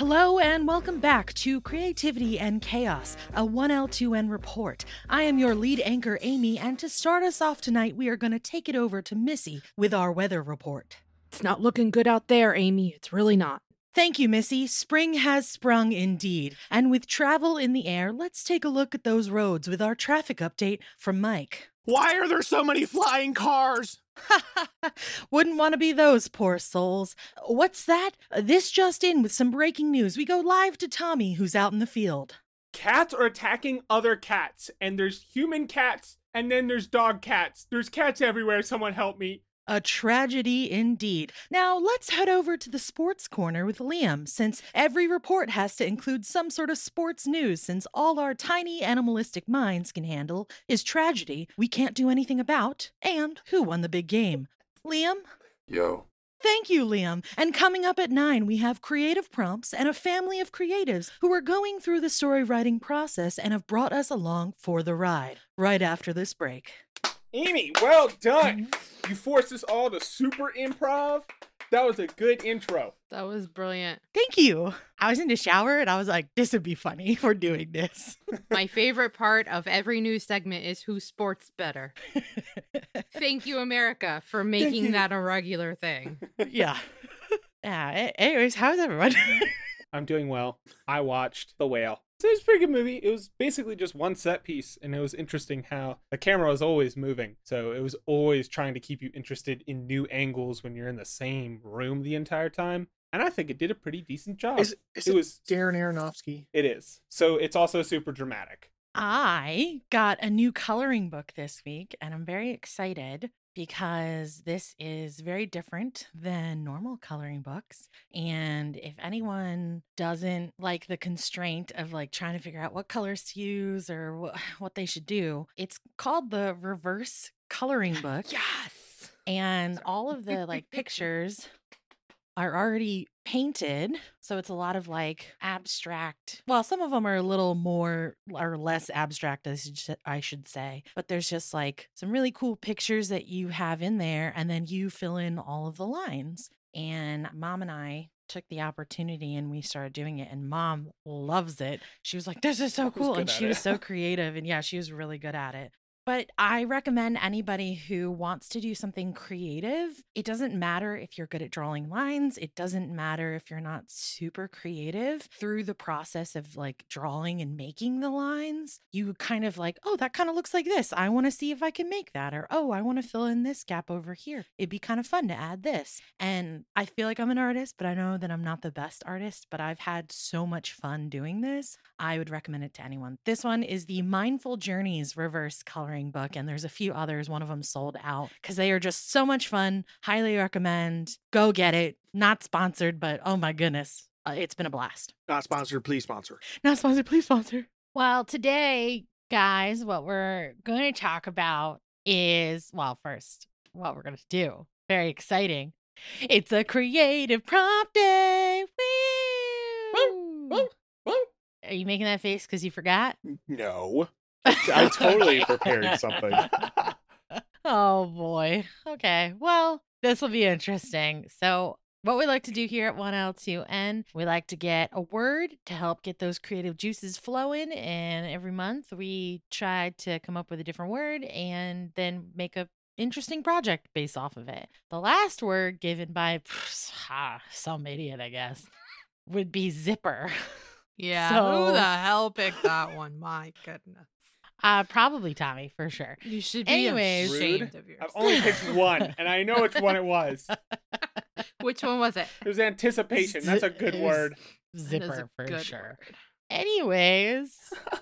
Hello and welcome back to Creativity and Chaos, a 1L2N report. I am your lead anchor, Amy, and to start us off tonight, we are going to take it over to Missy with our weather report. It's not looking good out there, Amy. It's really not. Thank you, Missy. Spring has sprung indeed. And with travel in the air, let's take a look at those roads with our traffic update from Mike. Why are there so many flying cars? Wouldn't want to be those poor souls. What's that? This just in with some breaking news. We go live to Tommy, who's out in the field. Cats are attacking other cats, and there's human cats, and then there's dog cats. There's cats everywhere. Someone help me. A tragedy indeed. Now, let's head over to the sports corner with Liam, since every report has to include some sort of sports news, since all our tiny animalistic minds can handle is tragedy we can't do anything about, and who won the big game. Liam? Yo. Thank you, Liam. And coming up at 9, we have creative prompts and a family of creatives who are going through the story writing process and have brought us along for the ride right after this break. Amy, well done. Mm-hmm. You forced us all to super improv. That was a good intro. That was brilliant. Thank you. I was in the shower and I was like, this would be funny if we're doing this. My favorite part of every news segment is who sports better. Thank you, America, for making that a regular thing. yeah. Yeah. Anyways, how's everyone? I'm doing well. I watched The Whale. So it was a pretty good movie. It was basically just one set piece, and it was interesting how the camera was always moving. So it was always trying to keep you interested in new angles when you're in the same room the entire time. And I think it did a pretty decent job. Is, is it it, was Darren Aronofsky? it is. So it's also super dramatic. I got a new coloring book this week and I'm very excited because this is very different than normal coloring books. And if anyone doesn't like the constraint of like trying to figure out what colors to use or what, what they should do, it's called the reverse coloring book. Yes. and all of the like pictures are already painted so it's a lot of like abstract well some of them are a little more or less abstract as i should say but there's just like some really cool pictures that you have in there and then you fill in all of the lines and mom and i took the opportunity and we started doing it and mom loves it she was like this is so cool and she it. was so creative and yeah she was really good at it but I recommend anybody who wants to do something creative. It doesn't matter if you're good at drawing lines, it doesn't matter if you're not super creative. Through the process of like drawing and making the lines, you kind of like, oh, that kind of looks like this. I want to see if I can make that. Or, oh, I want to fill in this gap over here. It'd be kind of fun to add this. And I feel like I'm an artist, but I know that I'm not the best artist, but I've had so much fun doing this. I would recommend it to anyone. This one is the Mindful Journeys reverse coloring book, and there's a few others. One of them sold out because they are just so much fun. Highly recommend. Go get it. Not sponsored, but oh my goodness, uh, it's been a blast. Not sponsored. Please sponsor. Not sponsored, please sponsor. Well, today, guys, what we're going to talk about is, well, first, what we're going to do. Very exciting. It's a creative prompt day. Woo! Are you making that face because you forgot? No. I totally prepared something. oh boy. Okay. Well, this will be interesting. So, what we like to do here at 1L2N, we like to get a word to help get those creative juices flowing. And every month we try to come up with a different word and then make a interesting project based off of it. The last word given by ah, some idiot, I guess, would be zipper. Yeah. So- Who the hell picked that one? My goodness. Uh, probably Tommy for sure. You should be Anyways. ashamed of yourself. I've only picked one, and I know which one it was. Which one was it? It was anticipation. That's a good word. That is a Zipper for good sure. word. Anyways,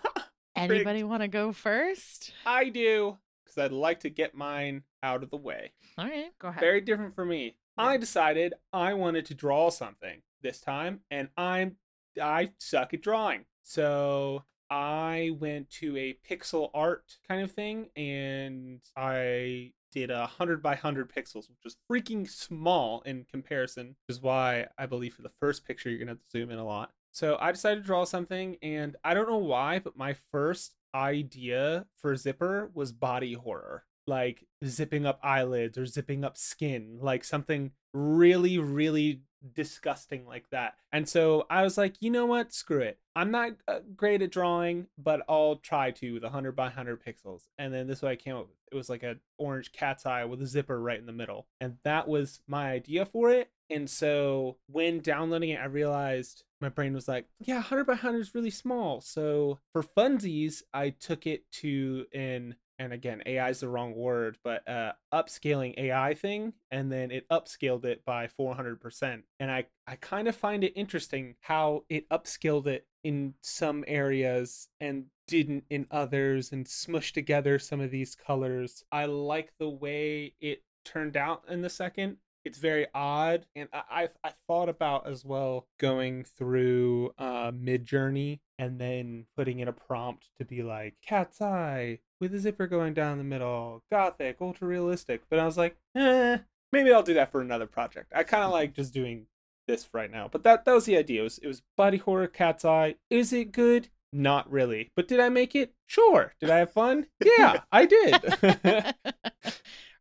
anybody want to go first? I do, because I'd like to get mine out of the way. All right. Go ahead. Very different for me. I decided I wanted to draw something this time, and I'm I suck at drawing. So I went to a pixel art kind of thing, and I did a hundred by hundred pixels, which is freaking small in comparison, which is why I believe for the first picture you're gonna have to zoom in a lot. So I decided to draw something, and I don't know why, but my first idea for Zipper was body horror like zipping up eyelids or zipping up skin, like something really, really disgusting like that. And so I was like, you know what? Screw it. I'm not uh, great at drawing, but I'll try to with 100 by 100 pixels. And then this way I came up with it was like an orange cat's eye with a zipper right in the middle. And that was my idea for it. And so when downloading it, I realized my brain was like, yeah, 100 by 100 is really small. So for funsies, I took it to an and again ai is the wrong word but uh upscaling ai thing and then it upscaled it by 400% and i i kind of find it interesting how it upscaled it in some areas and didn't in others and smushed together some of these colors. I like the way it turned out in the second. It's very odd and I, I i thought about as well going through uh Midjourney and then putting in a prompt to be like cat's eye with a zipper going down the middle gothic ultra realistic but i was like eh maybe i'll do that for another project i kind of like just doing this right now but that that was the idea it was, it was body horror cat's eye is it good not really but did i make it sure did i have fun yeah i did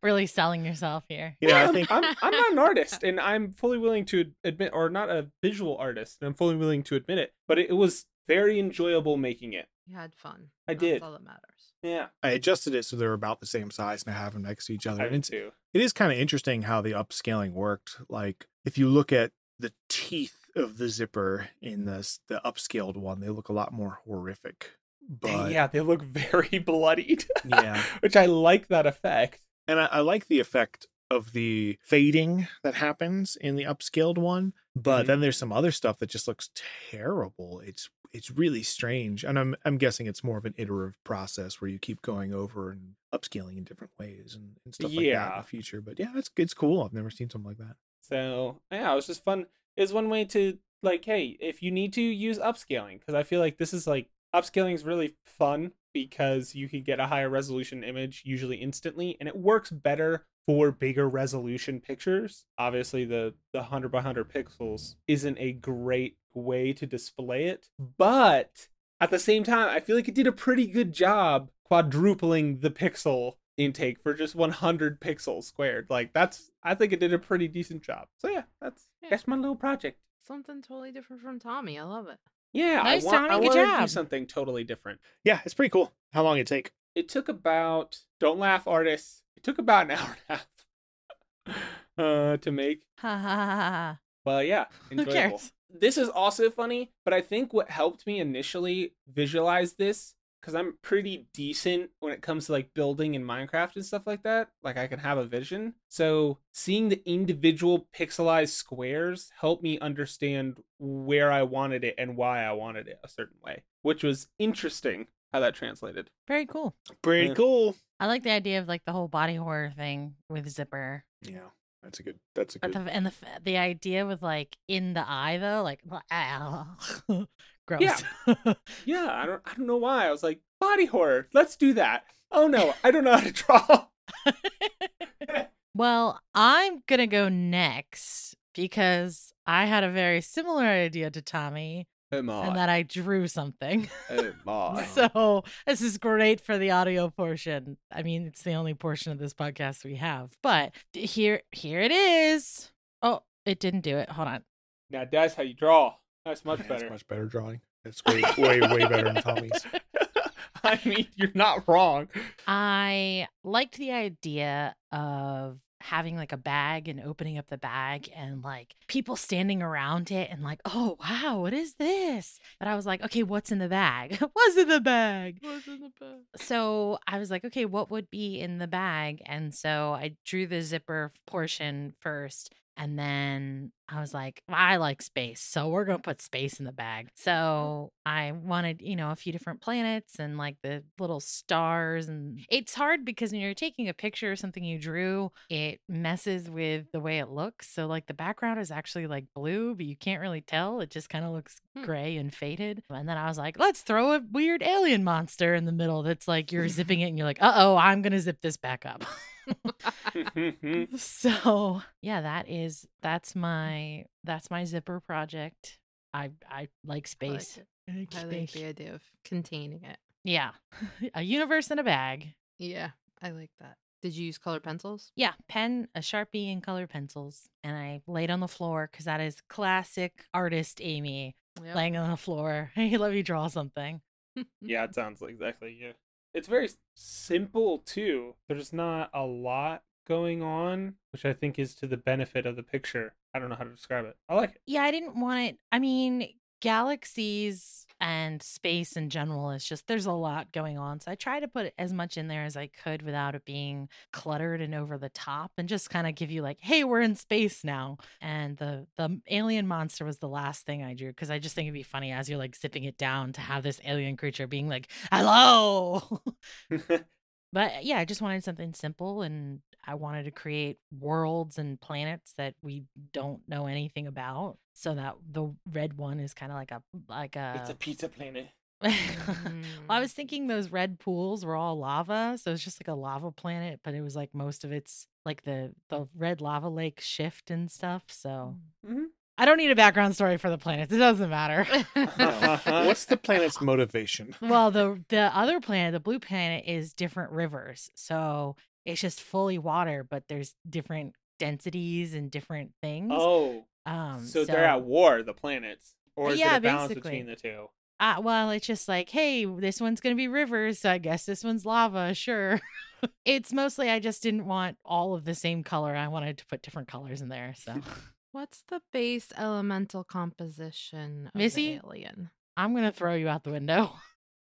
really selling yourself here. Yeah, I I'm- think I'm, I'm not an artist, and I'm fully willing to admit, or not a visual artist, and I'm fully willing to admit it. But it, was very enjoyable making it. You had fun. I That's did. all that matters. Yeah, I adjusted it so they're about the same size and I have them next to each other. I did too. it is kind of interesting how the upscaling worked. Like if you look at the teeth of the zipper in this the upscaled one, they look a lot more horrific. But yeah, they look very bloodied. Yeah. which I like that effect. And I, I like the effect of the fading that happens in the upscaled one, but Mhm. then there's some other stuff that just looks terrible. It's it's really strange, and I'm I'm guessing it's more of an iterative process where you keep going over and upscaling in different ways and, and stuff like that in Yeah. the future. But yeah, it's it's cool. I've never seen something like that. So yeah, it was just fun. It's one way to like, hey, if you need to use upscaling, because I feel like this is like upscaling is really fun because you can get a higher resolution image usually instantly, and it works better for bigger resolution pictures. Obviously, the the hundred by hundred pixels isn't a great way to display it, but at the same time, I feel like it did a pretty good job quadrupling the pixel intake for just 100 pixels squared. Like that's I think it did a pretty decent job. So yeah, that's Yeah. that's my little project. Something totally different from Tommy. I love it. Yeah, Nice, I want Tommy, I good wanted to do job. something totally different. Yeah, it's pretty cool. How long it take? It took about don't laugh artists. It took about an hour and a half uh to make. Ha ha ha ha. But yeah, Who enjoyable. cares? This is also funny, but I think what helped me initially visualize this because I'm pretty decent when it comes to like building in Minecraft and stuff like that. Like I can have a vision. So seeing the individual pixelized squares helped me understand where I wanted it and why I wanted it a certain way, which was interesting how that translated. Very cool. Pretty Yeah. cool. I like the idea of like the whole body horror thing with zipper. Yeah, that's a good. That's a good. the, and the the idea with like in the eye though, like gross. Yeah. Yeah, I don't I don't know why. I was like, body horror, let's do that. Oh no, I don't know how to draw. well, I'm gonna go next because I had a very similar idea to Tommy, and that I drew something. So this is great for the audio portion. I mean, it's the only portion of this podcast we have, but here, here it is. Oh, it didn't do it. Hold on. Now that's how you draw. That's much That's better. much better drawing. It's way way way better than Tommy's. I mean, you're not wrong. I liked the idea of having like a bag and opening up the bag and like people standing around it and like, oh wow, what is this? But I was like, okay, what's in the bag? what's in the bag? What's in the bag? So I was like, okay, what would be in the bag? And so I drew the zipper portion first. And then I was like, I like space. So we're going to put space in the bag. So I wanted, you know, a few different planets and like the little stars. And it's hard because when you're taking a picture of something you drew, it messes with the way it looks. So like the background is actually like blue, but you can't really tell. It just kind of looks Hmm. gray and faded. And then I was like, let's throw a weird alien monster in the middle that's like you're zipping it and you're like, uh oh, I'm going to zip this back up. so yeah, that is that's my that's my zipper project. I I like space. I like I like space. the idea of containing it. Yeah, a universe in a bag. Yeah, I like that. Did you use colored pencils? Yeah, pen, a sharpie, and colored pencils, and I laid on the floor because that is classic artist Amy Yep. laying on the floor. Hey, let me draw something. yeah, it sounds like exactly yeah. It's very simple too. There's not a lot going on, which I think is to the benefit of the picture. I don't know how to describe it. I like it. Yeah, I didn't want it. I mean, galaxies and space in general is just there's a lot going on. So I try to put as much in there as I could without it being cluttered and over the top and just kind of give you like, hey, we're in space now. And the the alien monster was the last thing I drew because I just think it'd be funny as you're like zipping it down to have this alien creature being like, hello. But yeah, I just wanted something simple and I wanted to create worlds and planets that we don't know anything about. So that the red one is kind of like a like a, It's a pizza planet. Well, I was thinking those red pools were all lava, so it's just like a lava planet, but it was like most of it's like the the red lava lake shift and stuff. So Mhm. I don't need a background story for the planets. It doesn't matter. What's the planet's motivation? well, the the other planet, the blue planet, is different rivers. So it's just fully water, but there's different densities and different things. Oh, um, so, they're at war, the planets, or is Yeah, it a balance basically. between the two? Uh, well, it's just like, hey, this one's gonna be rivers, so I guess this one's lava. Sure. it's mostly I just didn't want all of the same color. I wanted to put different colors in there. So What's the base elemental composition of Missy? the alien? I'm gonna throw you out the window.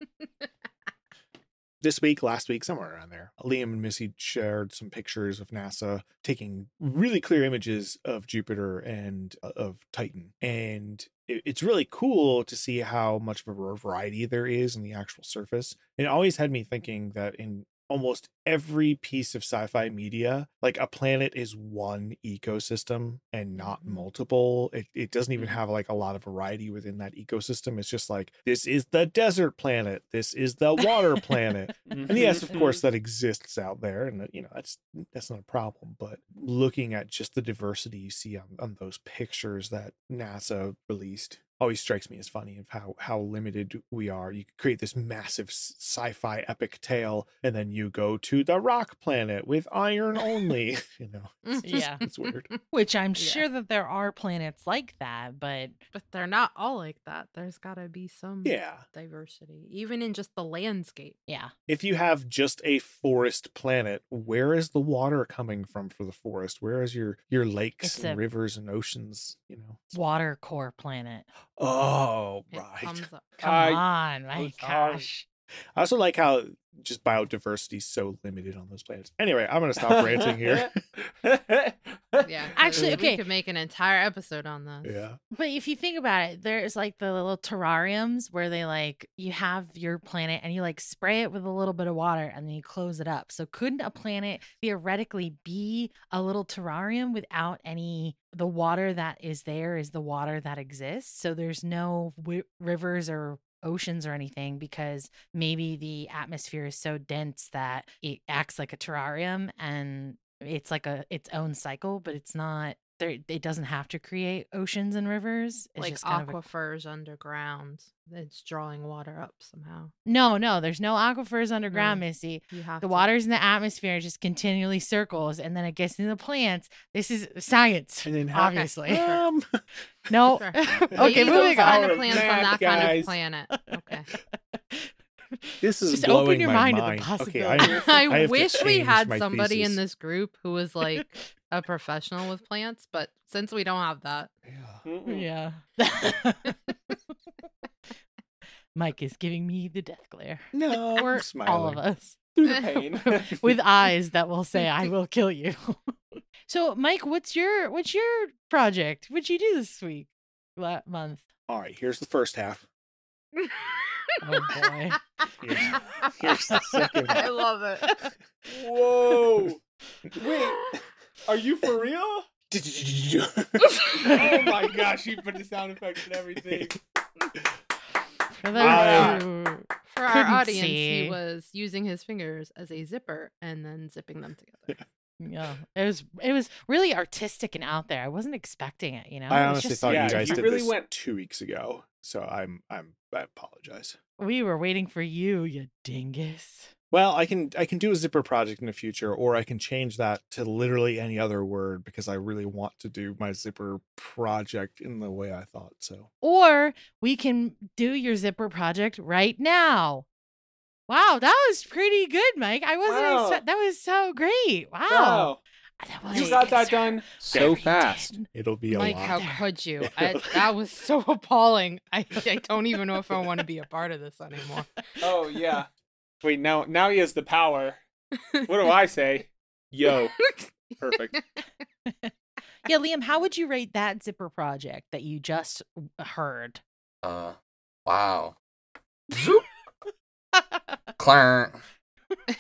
this week, last week, somewhere around there, Liam and Missy shared some pictures of NASA taking really clear images of Jupiter and uh, of Titan. And it- it's really cool to see how much of a variety there is in the actual surface. It always had me thinking that in almost every piece of sci-fi media like a planet is one ecosystem and not Mhm. multiple. It, it doesn't even Mhm. have like a lot of variety within that ecosystem. It's just like this is the desert planet. This is the water planet. And yes of course that exists out there and you know that's that's not a problem but looking at just the diversity you see on, on those pictures that nasa released always strikes me as funny of how how limited we are you create this massive sci-fi epic tale and then you go to the rock planet with iron only you know mm, it's, just- Yeah. it's weird Which I'm Yeah. sure that there are planets like that, but But they're not all like that. There's got to be some yeah diversity, even in just the landscape. yeah. if you have just a forest planet where is the water coming from for the forest where is your your lakes It's and rivers and oceans you know Water core planet. Oh right comes. Come I- on, my gosh. I also like how just biodiversity is so limited on those planets. Anyway, I'm gonna stop ranting here. Yeah. 'cause Actually, okay. We could make an entire episode on this. yeah. But if you think about it, there's like the little terrariums where they like you have your planet and you like spray it with a little bit of water and then you close it up. So couldn't a planet theoretically be a little terrarium without any the water that is there is the water that exists. So there's no wi- rivers or oceans or anything because maybe the atmosphere is so dense that it acts like a terrarium and it's like a its own cycle, but it's not there. It doesn't have to create oceans and rivers. It's like just kind of a- aquifers underground. It's drawing water up somehow. no, no. There's no aquifers underground, Missy. You have The to- waters in the atmosphere it just continually circles, and then it gets into the plants. This is science, And then how- obviously. Um, No. Sure. okay, moving on. of plants on Math, that kind of planet. Okay. this is Just blowing open your my mind to the mind. Okay. I, I, I wish we had my somebody in this group who was like a professional with plants, but since we don't have that, Yeah. Yeah. Mike is giving me the death glare. No, Or I'm all of us. Through the pain. with eyes that will say I will kill you. so, Mike, what's your what's your project? What'd you do this week, la- month? All right, here's the first half. Oh boy. Here's, here's the second I love it. Whoa! Wait, are you for real? Oh my gosh, you put the sound effects and everything. For those I- who For our audience, see. he was using his fingers as a zipper and then zipping them together. yeah, it was it was really artistic and out there. I wasn't expecting it. You know, I was honestly just- thought Yeah, you guys you did really this went- two weeks ago, so I'm I'm I apologize. we were waiting for you, you dingus. Well, I can I can do a zipper project in the future, or I can change that to literally any other word because I really want to do my zipper project in the way I thought. So Or we can do your zipper project right now. Wow, that was pretty good, Mike. I wasn't Wow. expect that was so great. Wow. Wow. You got that done so fast. done. it'll be a Mike, lot. how could you? I, that was so appalling. I, I don't even know if I want to be a part of this anymore. Oh yeah. Wait, now now he has the power. What do I say? Yo. Perfect. Yeah, Liam, how would you rate that zipper project that you just heard? Uh, wow. Zoop. Clank. Perfect.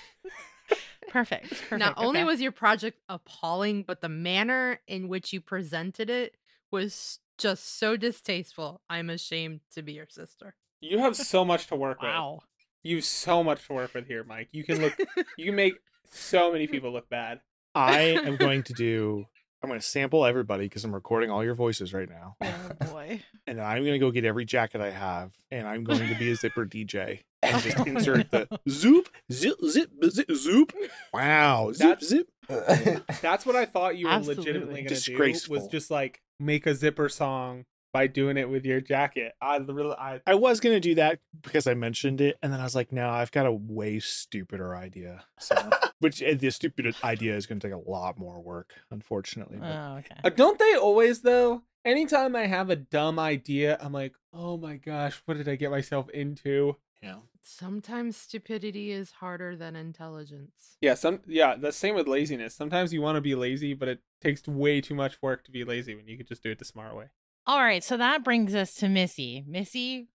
perfect. Not only okay. was your project appalling, but the manner in which you presented it was just so distasteful. I'm ashamed to be your sister. You have so much to work with. wow. You have so much to work with here, Mike. You can look you can make so many people look bad. I am going to do. I'm going to sample everybody because I'm recording all your voices right now, Oh boy. and I'm going to go get every jacket I have, and I'm going to be a zipper DJ and just insert the zoop, zip, zip, zip, zoop. Wow, zip, That's- zip. That's what I thought you were Absolutely. legitimately gonna do. Was just like make a zipper song by doing it with your jacket. I really I I was going to do that because I mentioned it, and then I was like, no, I've got a way stupider idea. So, which uh, the stupid idea is going to take a lot more work, unfortunately. But Oh, okay. Uh, don't they always though? Anytime I have a dumb idea, I'm like, oh my gosh, what did I get myself into? Yeah, Sometimes stupidity is harder than intelligence. Yeah, some yeah, the same with laziness. Sometimes you want to be lazy, but it takes way too much work to be lazy when you could just do it the smart way. All right, so that brings us to Missy. Missy,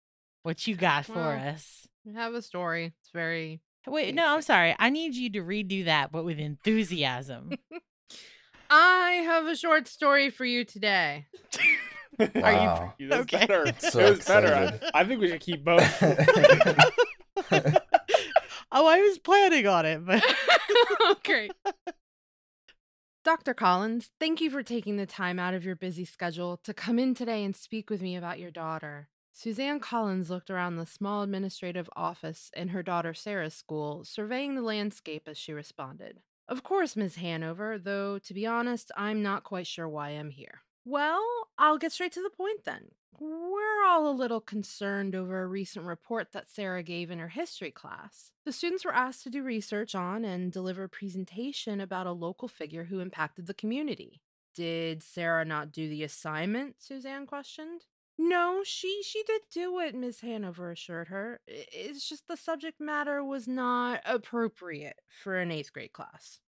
what you got for Well, us? I have a story. It's very. Wait, no, I'm sorry. I need you to redo that, but with enthusiasm. I have a short story for you today. Wow. You- That's Okay. better. So it was better. I. I think we should keep both. oh, I was planning on it, but Great. Dr. Collins, thank you for taking the time out of your busy schedule to come in today and speak with me about your daughter. Suzanne Collins looked around the small administrative office in her daughter Sarah's school, surveying the landscape as she responded. Of course, Miss Hanover, though to be honest, I'm not quite sure why I'm here. Well, I'll get straight to the point then. We're all a little concerned over a recent report that Sarah gave in her history class. The students were asked to do research on and deliver a presentation about a local figure who impacted the community. Did Sarah not do the assignment? Suzanne questioned. No, she she did do it, Miss Hanover assured her. It's just the subject matter was not appropriate for an eighth grade class.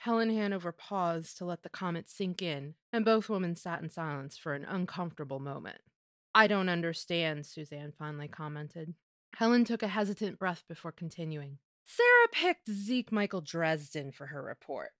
Helen Hanover paused to let the comment sink in, and both women sat in silence for an uncomfortable moment. I don't understand, Suzanne finally commented. Helen took a hesitant breath before continuing. Sarah picked Zeke Michael Dresden for her report.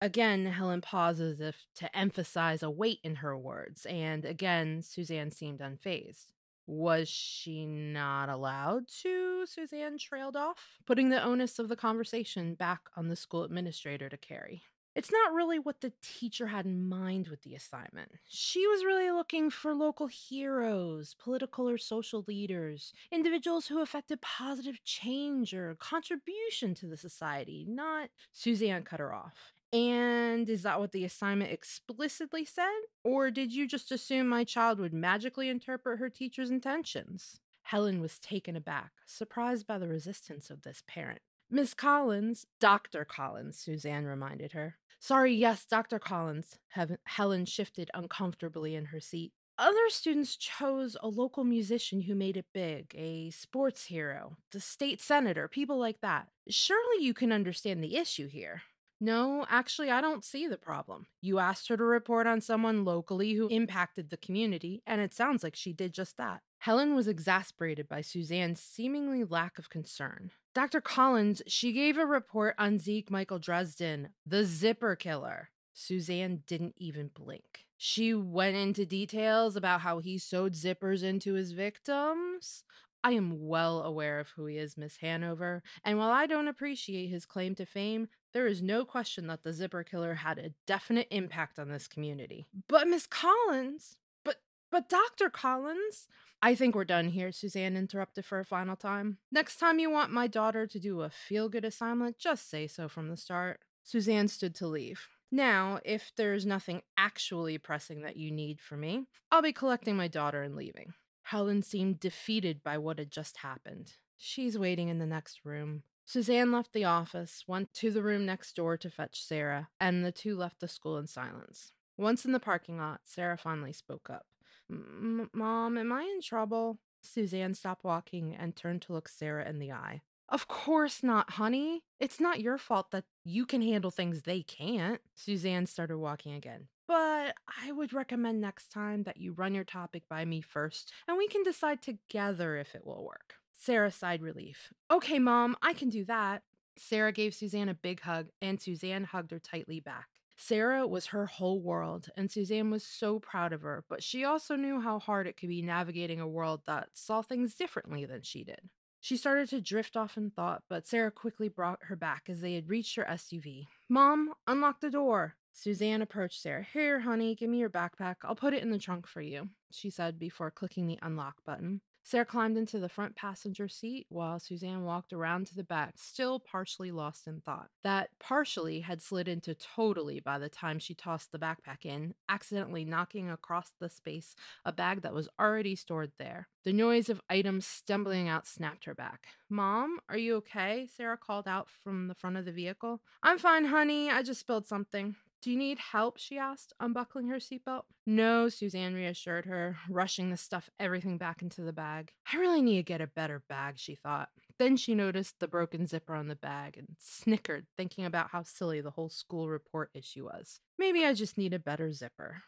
Again, Helen pauses as if to emphasize a weight in her words, and again, Suzanne seemed unfazed. Was she not allowed to? Suzanne trailed off, putting the onus of the conversation back on the school administrator to carry. It's not really what the teacher had in mind with the assignment. She was really looking for local heroes, political or social leaders, individuals who effected positive change or contribution to the society, not. Suzanne cut her off. And is that what the assignment explicitly said? Or did you just assume my child would magically interpret her teacher's intentions? Helen was taken aback, surprised by the resistance of this parent. Miss Collins, Dr. Collins, Suzanne reminded her. Sorry, yes, Dr. Collins. Helen shifted uncomfortably in her seat. Other students chose a local musician who made it big, a sports hero, the state senator, people like that. Surely you can understand the issue here. No, actually, I don't see the problem. You asked her to report on someone locally who impacted the community, and it sounds like she did just that. Helen was exasperated by Suzanne's seemingly lack of concern. Dr. Collins, she gave a report on Zeke Michael Dresden, the zipper killer. Suzanne didn't even blink. She went into details about how he sewed zippers into his victims. I am well aware of who he is, Miss Hanover, and while I don't appreciate his claim to fame, there is no question that the zipper killer had a definite impact on this community. But Miss Collins, but But Dr. Collins, I think we're done here, Suzanne interrupted for a final time. Next time you want my daughter to do a feel good assignment, just say so from the start. Suzanne stood to leave. Now, if there's nothing actually pressing that you need from me, I'll be collecting my daughter and leaving. Helen seemed defeated by what had just happened. She's waiting in the next room. Suzanne left the office, went to the room next door to fetch Sarah, and the two left the school in silence. Once in the parking lot, Sarah finally spoke up. Mom, am I in trouble? Suzanne stopped walking and turned to look Sarah in the eye. Of course not, honey. It's not your fault that you can handle things they can't. Suzanne started walking again. But I would recommend next time that you run your topic by me first, and we can decide together if it will work. Sarah sighed relief. Okay, Mom, I can do that. Sarah gave Suzanne a big hug, and Suzanne hugged her tightly back. Sarah was her whole world, and Suzanne was so proud of her, but she also knew how hard it could be navigating a world that saw things differently than she did. She started to drift off in thought, but Sarah quickly brought her back as they had reached her SUV. Mom, unlock the door. Suzanne approached Sarah. Here, honey, give me your backpack. I'll put it in the trunk for you, she said before clicking the unlock button. Sarah climbed into the front passenger seat while Suzanne walked around to the back, still partially lost in thought. That partially had slid into totally by the time she tossed the backpack in, accidentally knocking across the space a bag that was already stored there. The noise of items stumbling out snapped her back. Mom, are you okay? Sarah called out from the front of the vehicle. I'm fine, honey. I just spilled something. Do you need help? she asked, unbuckling her seatbelt. No, Suzanne reassured her, rushing to stuff everything back into the bag. I really need to get a better bag, she thought. Then she noticed the broken zipper on the bag and snickered, thinking about how silly the whole school report issue was. Maybe I just need a better zipper.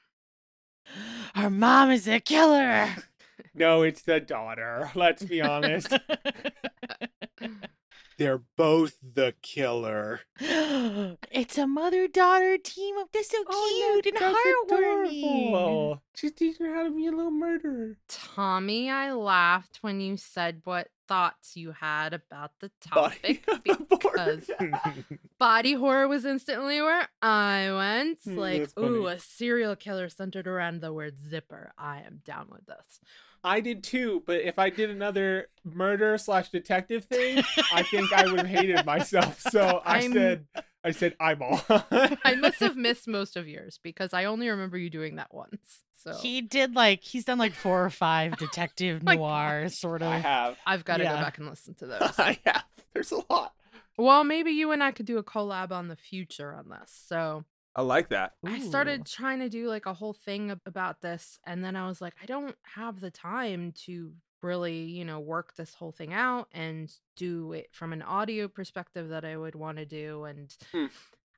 Her mom is a killer. no, it's the daughter. Let's be honest. They're both the killer. it's a mother daughter team up. They're so oh, cute and heartwarming. She's teaching her how to be a little murderer. Tommy, I laughed when you said what thoughts you had about the topic body because body horror was instantly where I went. Mm, like, ooh, a serial killer centered around the word zipper. I am down with this. I did too, but if I did another murder slash detective thing, I think I would have hated myself. So I I'm... said, I said eyeball. I must have missed most of yours because I only remember you doing that once. So he did like he's done like four or five detective noir sort of. I have. I've got to yeah. go back and listen to those. I have. There's a lot. Well, maybe you and I could do a collab on the future on this. So I like that. Ooh. I started trying to do like a whole thing about this, and then I was like, I don't have the time to really, you know, work this whole thing out and do it from an audio perspective that I would want to do. And hmm.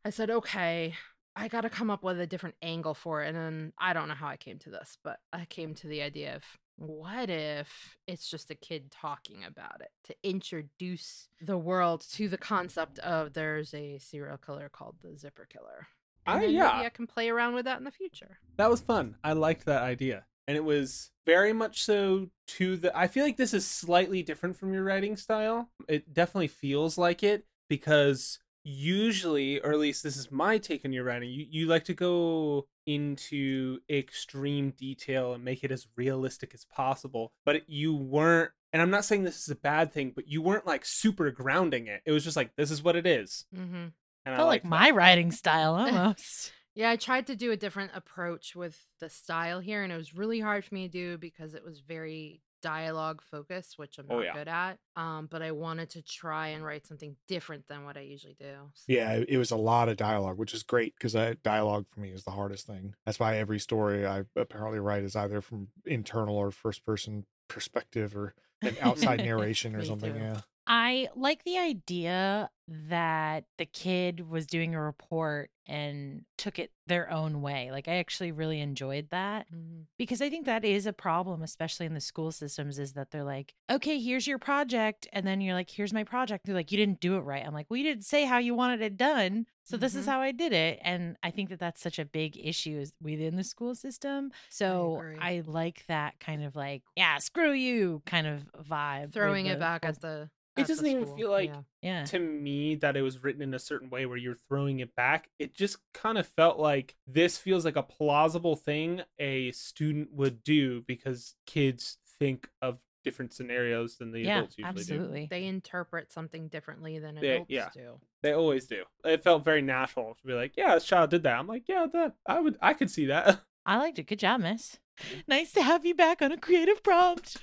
I said, okay, I got to come up with a different angle for it. And then I don't know how I came to this, but I came to the idea of what if it's just a kid talking about it to introduce the world to the concept of there's a serial killer called the Zipper Killer? And I, yeah. maybe I can play around with that in the future. That was fun. I liked that idea. And it was very much so to the. I feel like this is slightly different from your writing style. It definitely feels like it because usually, or at least this is my take on your writing, you, you like to go into extreme detail and make it as realistic as possible. But you weren't, and I'm not saying this is a bad thing, but you weren't like super grounding it. It was just like, this is what it is. Mm-hmm. And Felt like, like my writing style almost. yeah, I tried to do a different approach with the style here, and it was really hard for me to do because it was very dialogue focused, which I'm oh, not oh, yeah. good at. Um, but I wanted to try and write something different than what I usually do. So. Yeah, it was a lot of dialogue, which is great because dialogue for me is the hardest thing. That's why every story I apparently write is either from internal or first person perspective or an outside narration or something. Too. Yeah. I like the idea that the kid was doing a report and took it their own way. Like I actually really enjoyed that mm-hmm. because I think that is a problem especially in the school systems is that they're like, "Okay, here's your project." And then you're like, "Here's my project." They're like, "You didn't do it right." I'm like, "Well, you didn't say how you wanted it done." So mm-hmm. this is mm-hmm. how I did it. And I think that that's such a big issue within the school system. So I, I like that kind of like, yeah, screw you kind of vibe. Throwing it back at the it doesn't even feel like yeah. Yeah. to me that it was written in a certain way where you're throwing it back. It just kind of felt like this feels like a plausible thing a student would do because kids think of different scenarios than the Yeah, adults usually do. absolutely. they interpret something differently than They- adults yeah. do. They always do. It felt very natural to be like, yeah, this child did that. I'm like, yeah, that I would, I could see that. I liked it. Good job, miss. Nice to have you back on a creative prompt.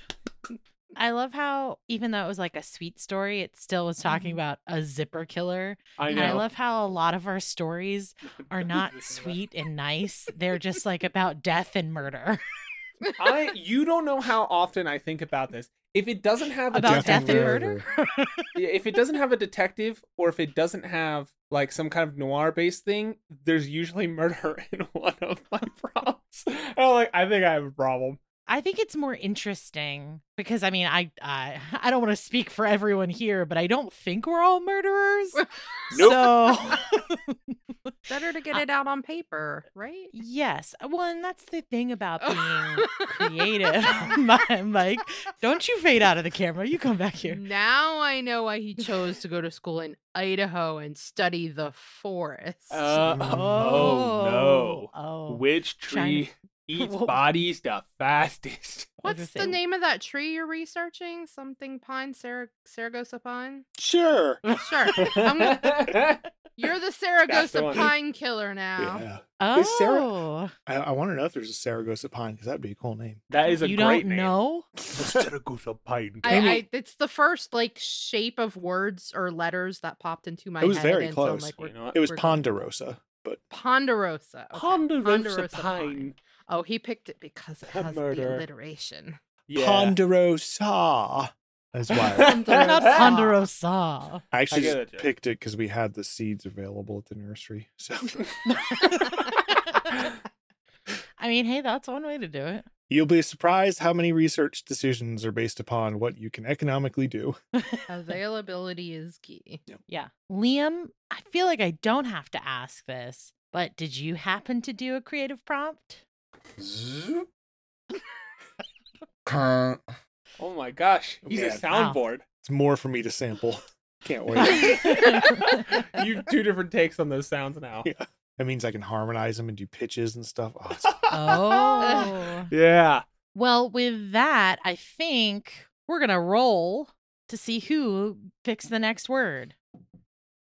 I love how, even though it was like a sweet story, it still was talking Mhm. about a zipper killer. I And know. I love how a lot of our stories are not sweet and nice. They're just like about death and murder. I you don't know how often I think about this. If it doesn't have a about Death death, and and murder. Yeah, if it doesn't have a detective or if it doesn't have like some kind of noir based thing, there's usually murder in one of my prompts. I'm like, I think I have a problem. I think it's more interesting because I mean I I, I don't want to speak for everyone here, but I don't think we're all murderers. Nope. So Better to get it out on paper, right? yes, well, and that's the thing about being creative, Mi- Mike. Don't you fade out of the camera. You come back here. Now I know why he chose to go to school in Idaho and study the forest. Uh, Mm. oh, no. Oh, Which Trying tree eats Whoa. bodies the fastest? What's the name of that tree you're researching? Something pine, Sarah, Saragossa pine? Sure. Sure. I'm- You're the the Saragossa one. pine killer now. Yeah. Oh, Is Sarah- I, I want to know if there's a Saragossa pine because that'd be a cool name. that is a you great don't know? The Saragossa pine. I, I, it's the first like shape of words or letters that popped into my head. It was head. very and so close. like, You know? It was Ponderosa, but Ponderosa. okay. Ponderosa pine. Oh, he picked it because it has murder. the alliteration. Yeah. Ponderosa. That's why Not Ponderosa. Ponderosa. I actually I just it, picked it because we had the seeds available at the nursery. So I mean, hey, that's one way to do it. you'll be surprised how many research decisions are based upon what you can economically do. Availability is key. Yeah. Liam, I feel like I don't have to ask this, but did you happen to do a creative prompt? Zoop. Oh my gosh, he's a Man. Wow. soundboard. It's more for me to sample. Can't wait. you have two different takes on those sounds now. Yeah. That means I can harmonize them and do pitches and stuff. Oh, Oh. Yeah. well, with that, I think we're going to roll to see who picks the next word.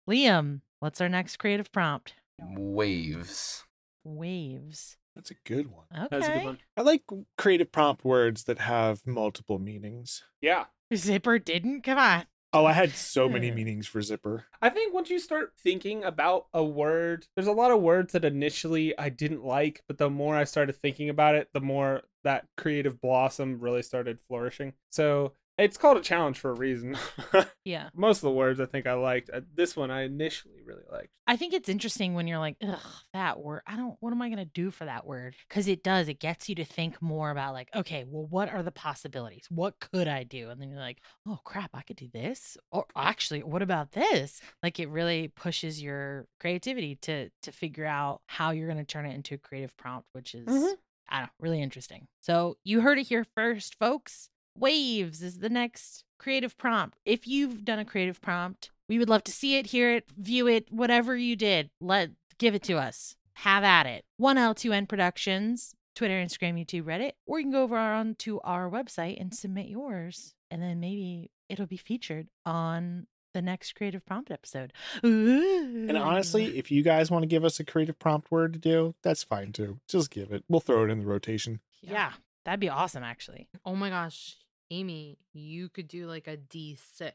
Liam, what's our next creative prompt? Waves. Waves. That's a good one. Okay. That's a good one. I like creative prompt words that have multiple meanings. Yeah. Zipper didn't? Come on. Oh, I had so many meanings for zipper. I think once you start thinking about a word, there's a lot of words that initially I didn't like, but the more I started thinking about it, the more that creative blossom really started flourishing. So it's called a challenge for a reason. Yeah. Most of the words I think I liked. Uh, This one I initially really liked. I think it's interesting when you're like, ugh, that word. I don't, what am I going to do for that word? Because it does, it gets you to think more about, like, okay, well, what are the possibilities? What could I do? And then you're like, oh, crap, I could do this. Or actually, what about this? Like, it really pushes your creativity to to figure out how you're going to turn it into a creative prompt, which is, Mhm. I don't know, really interesting. So you heard it here first, folks. Waves is the next creative prompt. If you've done a creative prompt, we would love to see it, hear it, view it, whatever you did. Let give it to us. Have at it. 1L2N Productions, Twitter, Instagram, YouTube, Reddit, or you can go over on to our website and submit yours. And then maybe it'll be featured on the next creative prompt episode. And honestly, if you guys want to give us a creative prompt word to do, that's fine too. Just give it. We'll throw it in the rotation. yeah, that'd be awesome, actually. Oh my gosh, Amy, you could do like a D6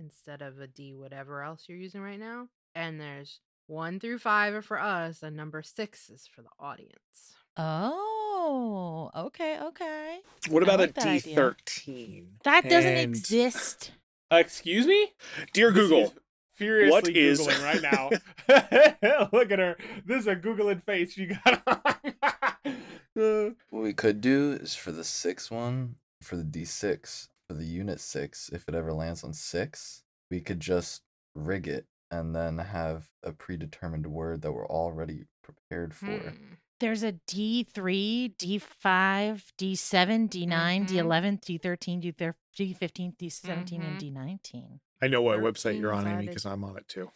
instead of a D whatever else you're using right now. And there's one through five are for us, and number six is for the audience. Oh, okay, okay. What about like a that D idea. thirteen? That doesn't And- exist. Uh, excuse me? Dear This Google, is furiously what is- googling right now. Look at her. This is a googling face she got on. What we could do is for the six one, for the D6, for the unit six, if it ever lands on six, we could just rig it and then have a predetermined word that we're already prepared for. Hmm. There's a D3, D5, D7, D9, Mhm. D11, D13, D13, D15, D17, and Mhm. D19. I know what website you're on, Amy, because I'm on it too.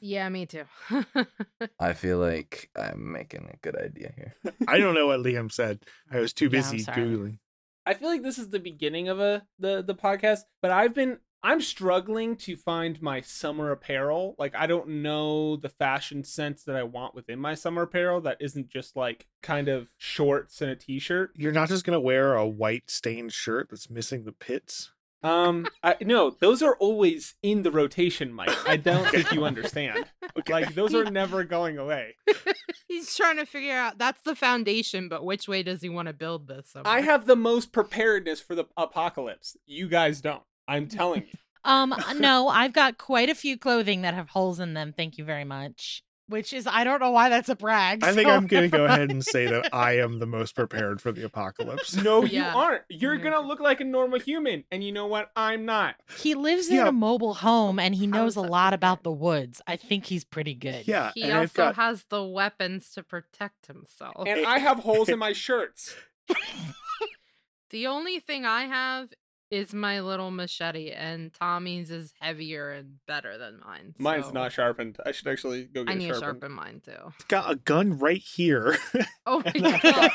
yeah, me too. I feel like I'm making a good idea here. I don't know what Liam said. I was too busy sorry. googling. I feel like this is the beginning of a the the podcast, but I've been I'm struggling to find my summer apparel. Like I don't know the fashion sense that I want within my summer apparel that isn't just like kind of shorts and a t-shirt. You're not just gonna wear a white stained shirt that's missing the pits. Um I no, those are always in the rotation, Mike. I don't think you understand. Like those are never going away. He's trying to figure out that's the foundation, but which way does he want to build this? I have the most preparedness for the apocalypse. You guys don't. I'm telling you. Um, no, I've got quite a few clothing that have holes in them. Thank you very much. Which is, I don't know why that's a brag. I think I'm gonna go never ahead and say that I am the most prepared for the apocalypse. No, Yeah. you aren't. You're Me gonna look like a normal human, and you know what? I'm not. He lives in a mobile home and he knows a lot about the woods. I think he's pretty good. Yeah, He and also got has the weapons to protect himself. And I have holes in my shirts. The only thing I have is my little machete, and Tommy's is heavier and better than mine. Mine's not sharpened. I should actually go get I it need to sharpened. sharpen mine too. It's got a gun right here. Oh my god!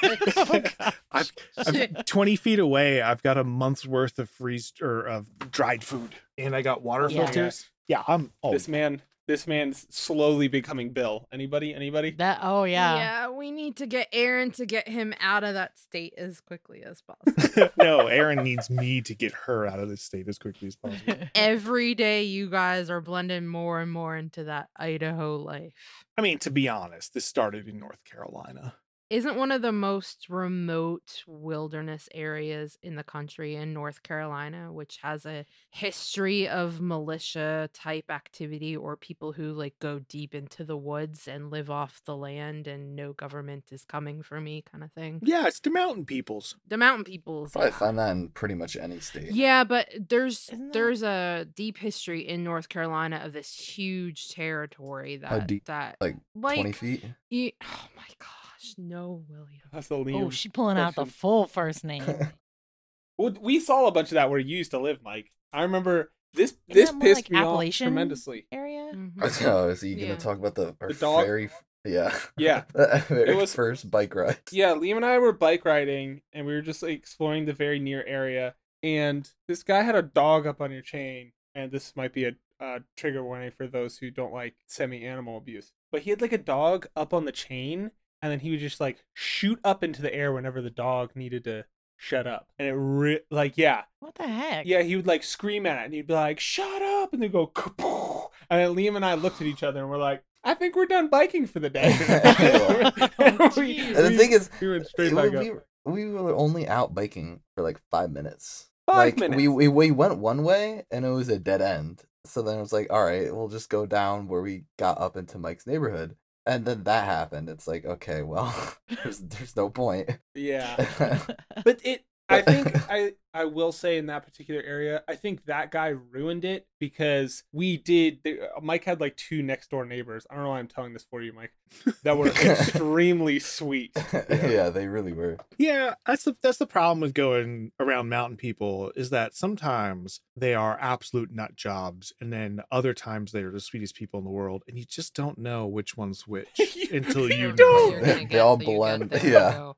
got- I've, I'm 20 feet away. I've got a month's worth of freeze or of dried food, and I got water Yeah. filters. Yeah, I'm. Oh, This man, this man's slowly becoming Bill. Anybody? Anybody? That, oh, yeah. yeah, we need to get Aaron to get him out of that state as quickly as possible. no, Aaron needs me to get her out of this state as quickly as possible. Every day, you guys are blending more and more into that Idaho life. I mean, to be honest, this started in North Carolina. Isn't one of the most remote wilderness areas in the country in North Carolina, which has a history of militia type activity or people who like go deep into the woods and live off the land and no government is coming for me kind of thing? Yeah, it's the mountain peoples. The mountain peoples. I yeah. find that in pretty much any state. Yeah, but there's that- there's a deep history in North Carolina of this huge territory that deep? that Like, like 20 feet? ye- oh my gosh, no, William. That's the Oh, Liam. she's pulling out the question. full first name. Well, we saw a bunch of that where you used to live, Mike. I remember this. Isn't this that more pissed like me off Appalachian? tremendously. Area? Mhm. Oh, is he gonna Yeah. talk about the our The dog? very yeah Yeah. very was- first bike ride? Yeah, Liam and I were bike riding, and we were just like exploring the very near area. And this guy had a dog up on your chain, and this might be a uh, trigger warning for those who don't like semi-animal abuse. But he had like a dog up on the chain, and then he would just like shoot up into the air whenever the dog needed to shut up. And it re- like yeah, What the heck? yeah, he would like scream at it, and he'd be like, "Shut up!" and then go, "Kapoo!" and then Liam and I looked at each other, and we're like, "I think we're done biking for the day." And we- And the we- thing is, we went straight back we, up. we were only out biking for like five minutes. Five like minutes. we, we we went one way and it was a dead end. So then it was like, all right, we'll just go down where we got up into Mike's neighborhood. And then that happened. It's like, okay, well, there's there's no point. Yeah. But it I think I I will say in that particular area, I think that guy ruined it because we did the, uh, Mike had like two next door neighbors. I don't know why I'm telling this for you, Mike. That were extremely sweet. yeah, they really were. Yeah, that's the that's the problem with going around mountain people is that sometimes they are absolute nut jobs, and then other times they are the sweetest people in the world, and you just don't know which one's which until you You know. don't. You're They all till you get blend, there, yeah. so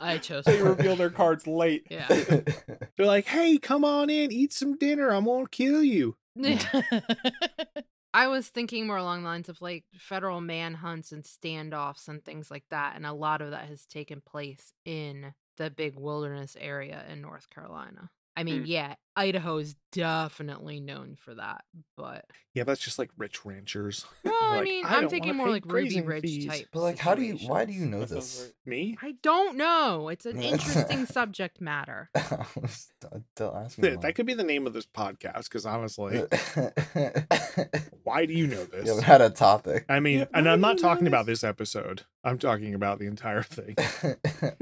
I chose. They reveal their cards late. Yeah. They're like, "Hey, come on in, eat some dinner. I won't kill you." I was thinking more along the lines of like federal manhunts and standoffs and things like that, and a lot of that has taken place in the big wilderness area in North Carolina. I mean, Mm. yeah, Idaho is definitely known for that, but Yeah, that's just like rich ranchers. well, I mean, I I'm thinking more like Ruby Ridge fees. type. But like, how do you? Why do you know this? Me? I don't know. It's an interesting subject matter. Don't ask me. That, that could be the name of this podcast because honestly, why. why do you know You this? haven't had a topic. I mean, Yeah, and I'm not talking about this? this episode. I'm talking about the entire thing.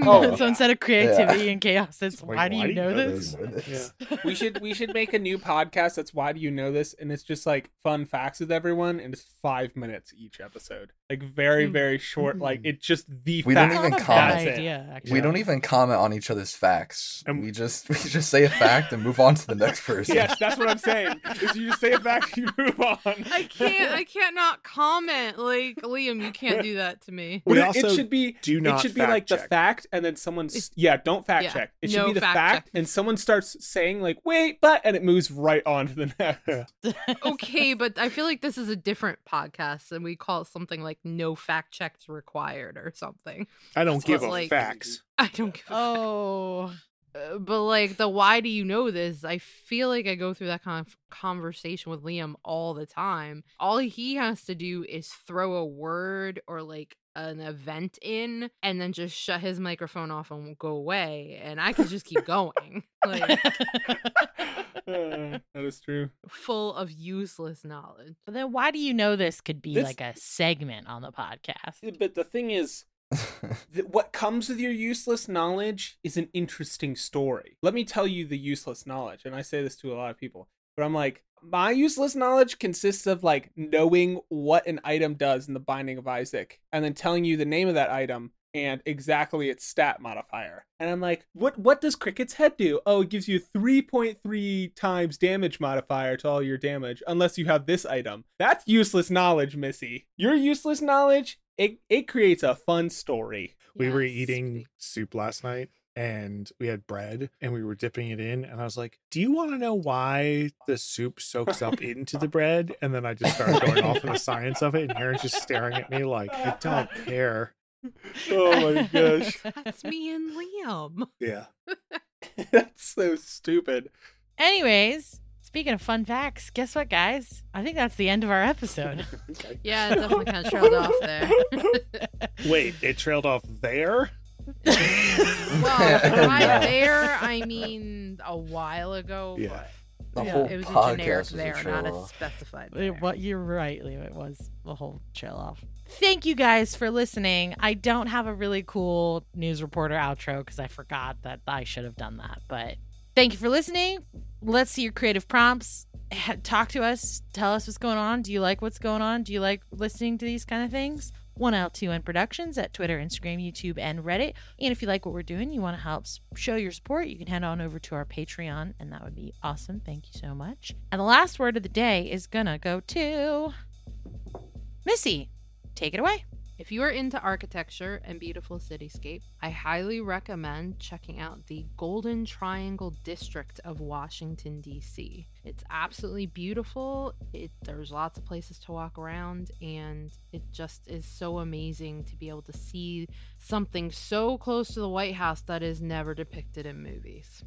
Oh, so instead of creativity and chaos, it's Like, why do you know this? Yeah. We should we should make a new podcast that's why do you know this and it's just like fun facts with everyone and it's five minutes each episode like very Mm. very short like it's just the We don't even comment. bad That's it. idea, actually. We don't even comment on each other's facts. Um, we just we just say a fact and move on to the next person. yes that's what i'm saying is you just say a fact you move on I can't. I can't not comment. Like Liam, you can't do that to me. We it- also it should be do not it should be fact like the fact and then someone's yeah don't fact Yeah, check it should no be the fact fact and someone starts saying like wait but and it moves right on to the next Okay, but I feel like this is a different podcast, and we call it something like "No fact checks required" or something. I don't That's give what, a like- facts. I don't give a Oh. Uh, but like the why do you know this i feel like i go through that kind of conversation with liam all the time all he has to do is throw a word or like an event in and then just shut his microphone off and go away and i can just keep going like Uh, that is true full of useless knowledge But then why do you know this could be This- like a segment on the podcast? but the thing is th- what comes with your useless knowledge is an interesting story. Let me tell you the useless knowledge, and I say this to a lot of people, but I'm like, my useless knowledge consists of like knowing what an item does in the Binding of Isaac, and then telling you the name of that item and exactly its stat modifier. And I'm like, what what does Cricket's head do? Oh, it gives you 3.3 times damage modifier to all your damage, unless you have this item. That's useless knowledge, Missy. Your useless knowledge, it, it creates a fun story. We were eating soup last night and we had bread and we were dipping it in and I was like, "Do you want to know why the soup soaks up into the bread?" And then I just started going off in the science of it and Aaron's just staring at me like, "I don't care." Oh my gosh. that's me and liam Yeah. That's so stupid. Anyways, speaking of fun facts, guess what, guys? I think that's the end of our episode. Okay. yeah it definitely kind of trailed off there Wait, it trailed off there? well by there i mean a while ago Yeah. but the Yeah, whole it was a generic was a there, trail not a off. specified. It- There. what you're right, Leo. It was the whole trail off. Thank you guys for listening. I don't have a really cool news reporter outro because I forgot that I should have done that. But thank you for listening. Let's see your creative prompts. Talk to us. Tell us what's going on. Do you like what's going on? Do you like listening to these kind of things? 1L2N Productions at Twitter, Instagram, YouTube, and Reddit. And if you like what we're doing, you want to help show your support, you can head on over to our Patreon, and that would be awesome. Thank you so much. And the last word of the day is gonna go to Missy. Take it away. If you are into architecture and beautiful cityscape, I highly recommend checking out the Golden Triangle District of Washington, D.C. It's absolutely beautiful. It, there's lots of places to walk around, and it just is so amazing to be able to see something so close to the White House that is never depicted in movies.